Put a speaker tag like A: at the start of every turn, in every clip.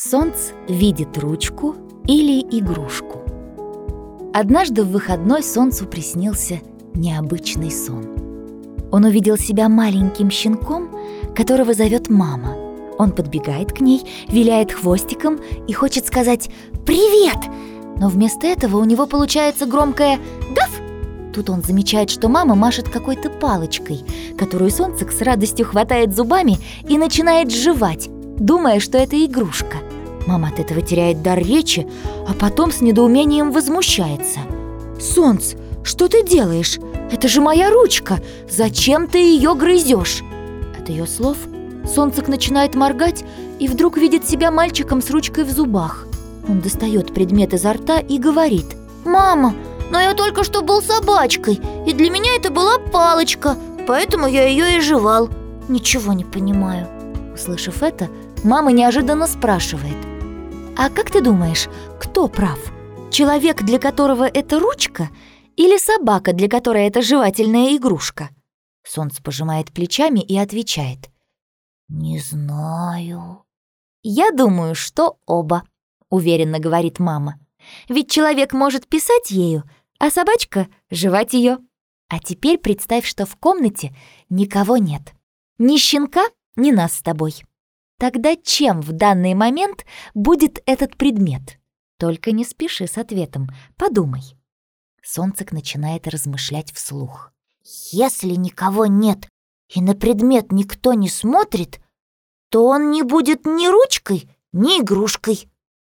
A: Солнце видит ручку или игрушку. Однажды в выходной Солнцу приснился необычный сон. Он увидел себя маленьким щенком, которого зовет мама. Он подбегает к ней, виляет хвостиком и хочет сказать «Привет!», но вместо этого у него получается громкое «Даф!». Тут он замечает, что мама машет какой-то палочкой, которую Солнцек с радостью хватает зубами и начинает жевать, думая, что это игрушка. Мама от этого теряет дар речи, а потом с недоумением возмущается. «Солнц, что ты делаешь? Это же моя ручка! Зачем ты ее грызешь?» От ее слов Солнцек начинает моргать и вдруг видит себя мальчиком с ручкой в зубах. Он достает предмет изо рта и говорит «Мама, но я только что был собачкой, и для меня это была палочка, поэтому я ее и жевал. Ничего не понимаю». Услышав это, мама неожиданно спрашивает «А как ты думаешь, кто прав? Человек, для которого это ручка, или собака, для которой это жевательная игрушка?» Солнце пожимает плечами и отвечает «Не знаю». «Я думаю, что оба», — уверенно говорит мама. «Ведь человек может писать ею, а собачка — жевать ее. А теперь представь, что в комнате никого нет. Ни щенка, ни нас с тобой. Тогда чем в данный момент будет этот предмет? Только не спеши с ответом, подумай. Солнцек начинает размышлять вслух. Если никого нет и на предмет никто не смотрит, то он не будет ни ручкой, ни игрушкой.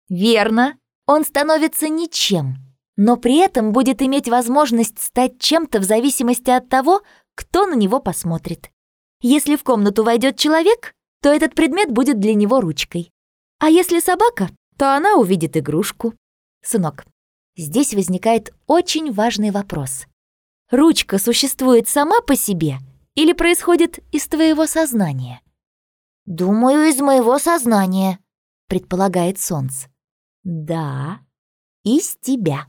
A: Верно, он становится ничем, но при этом будет иметь возможность стать чем-то в зависимости от того, кто на него посмотрит. Если в комнату войдет человек, то этот предмет будет для него ручкой. А если собака, то она увидит игрушку. Сынок, здесь возникает очень важный вопрос. Ручка существует сама по себе или происходит из твоего сознания? «Думаю, из моего сознания», — предполагает Солнце. «Да, из тебя.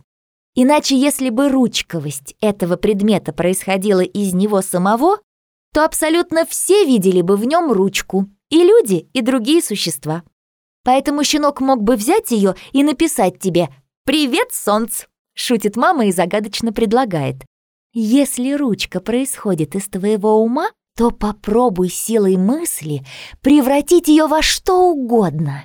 A: Иначе, если бы ручковость этого предмета происходила из него самого, то абсолютно все видели бы в нем ручку, и люди, и другие существа. Поэтому щенок мог бы взять ее и написать тебе «Привет, солнце!» Шутит мама и загадочно предлагает. Если ручка происходит из твоего ума, то попробуй силой мысли превратить ее во что угодно.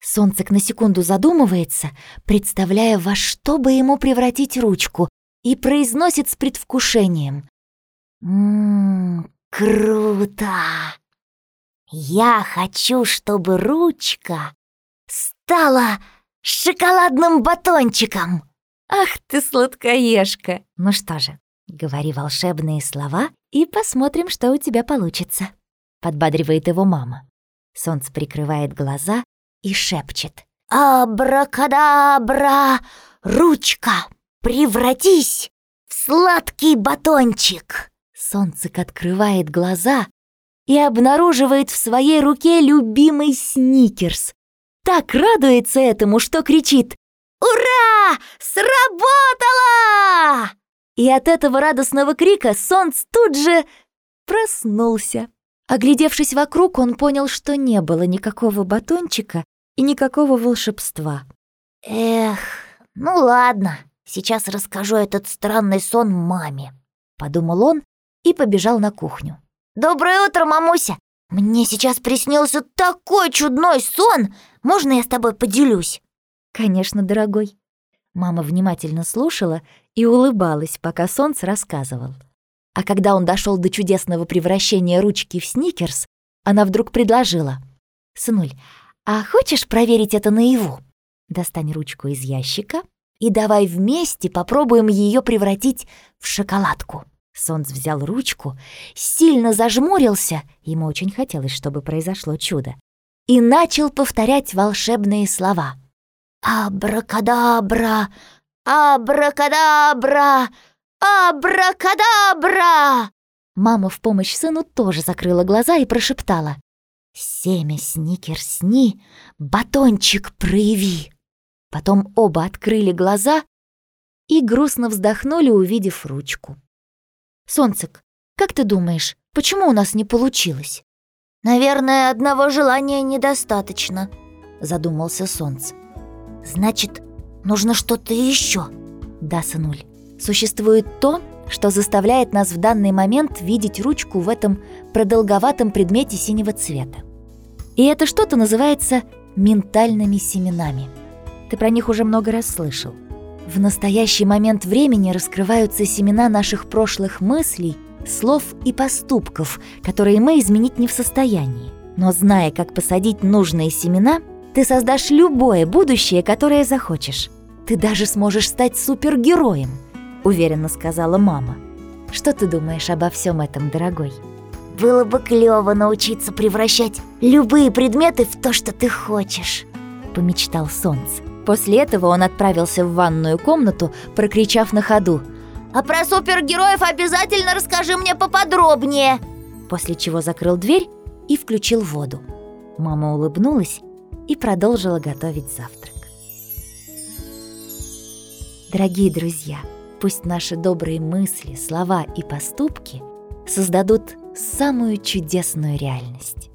A: Солнцек на секунду задумывается, представляя, во что бы ему превратить ручку, и произносит с предвкушением. «Ммм, круто! Я хочу, чтобы ручка стала шоколадным батончиком!» «Ах ты, сладкоежка!» «Ну что же, говори волшебные слова и посмотрим, что у тебя получится», — подбадривает его мама. Солнце прикрывает глаза и шепчет. «Абракадабра! Ручка! Превратись в сладкий батончик!» Солнцек открывает глаза и обнаруживает в своей руке любимый сникерс. Так радуется этому, что кричит «Ура! Сработало!» И от этого радостного крика Солнц тут же проснулся. Оглядевшись вокруг, он понял, что не было никакого батончика и никакого волшебства. «Эх, ну ладно, сейчас расскажу этот странный сон маме», — подумал он и побежал на кухню. «Доброе утро, мамуся! Мне сейчас приснился такой чудной сон! Можно я с тобой поделюсь?» «Конечно, дорогой». Мама внимательно слушала и улыбалась, пока солнце рассказывал. А когда он дошел до чудесного превращения ручки в сникерс, она вдруг предложила. «Сынуль, а хочешь проверить это наяву? Достань ручку из ящика и давай вместе попробуем ее превратить в шоколадку». Солнц взял ручку, сильно зажмурился, ему очень хотелось, чтобы произошло чудо, и начал повторять волшебные слова. «Абракадабра! Абракадабра! Абракадабра!» Мама в помощь сыну тоже закрыла глаза и прошептала. «Семя сникерсни, батончик прояви!» Потом оба открыли глаза и грустно вздохнули, увидев ручку. «Солнцек, как ты думаешь, почему у нас не получилось?» «Наверное, одного желания недостаточно», — задумался Солнце.
B: Значит, нужно что-то еще.
A: Да, сынуль. Существует то, что заставляет нас в данный момент видеть ручку в этом продолговатом предмете синего цвета. И это что-то называется ментальными семенами. Ты про них уже много раз слышал. В настоящий момент времени раскрываются семена наших прошлых мыслей, слов и поступков, которые мы изменить не в состоянии. Но зная, как посадить нужные семена, ты создашь любое будущее, которое захочешь. Ты даже сможешь стать супергероем, уверенно сказала мама. Что ты думаешь обо всем этом, дорогой?
B: Было бы клево научиться превращать любые предметы в то, что ты хочешь, помечтал Солнце.
A: После этого он отправился в ванную комнату, прокричав на ходу
B: «А про супергероев обязательно расскажи мне поподробнее!»
A: После чего закрыл дверь и включил воду. Мама улыбнулась и продолжила готовить завтрак. Дорогие друзья, пусть наши добрые мысли, слова и поступки создадут самую чудесную реальность.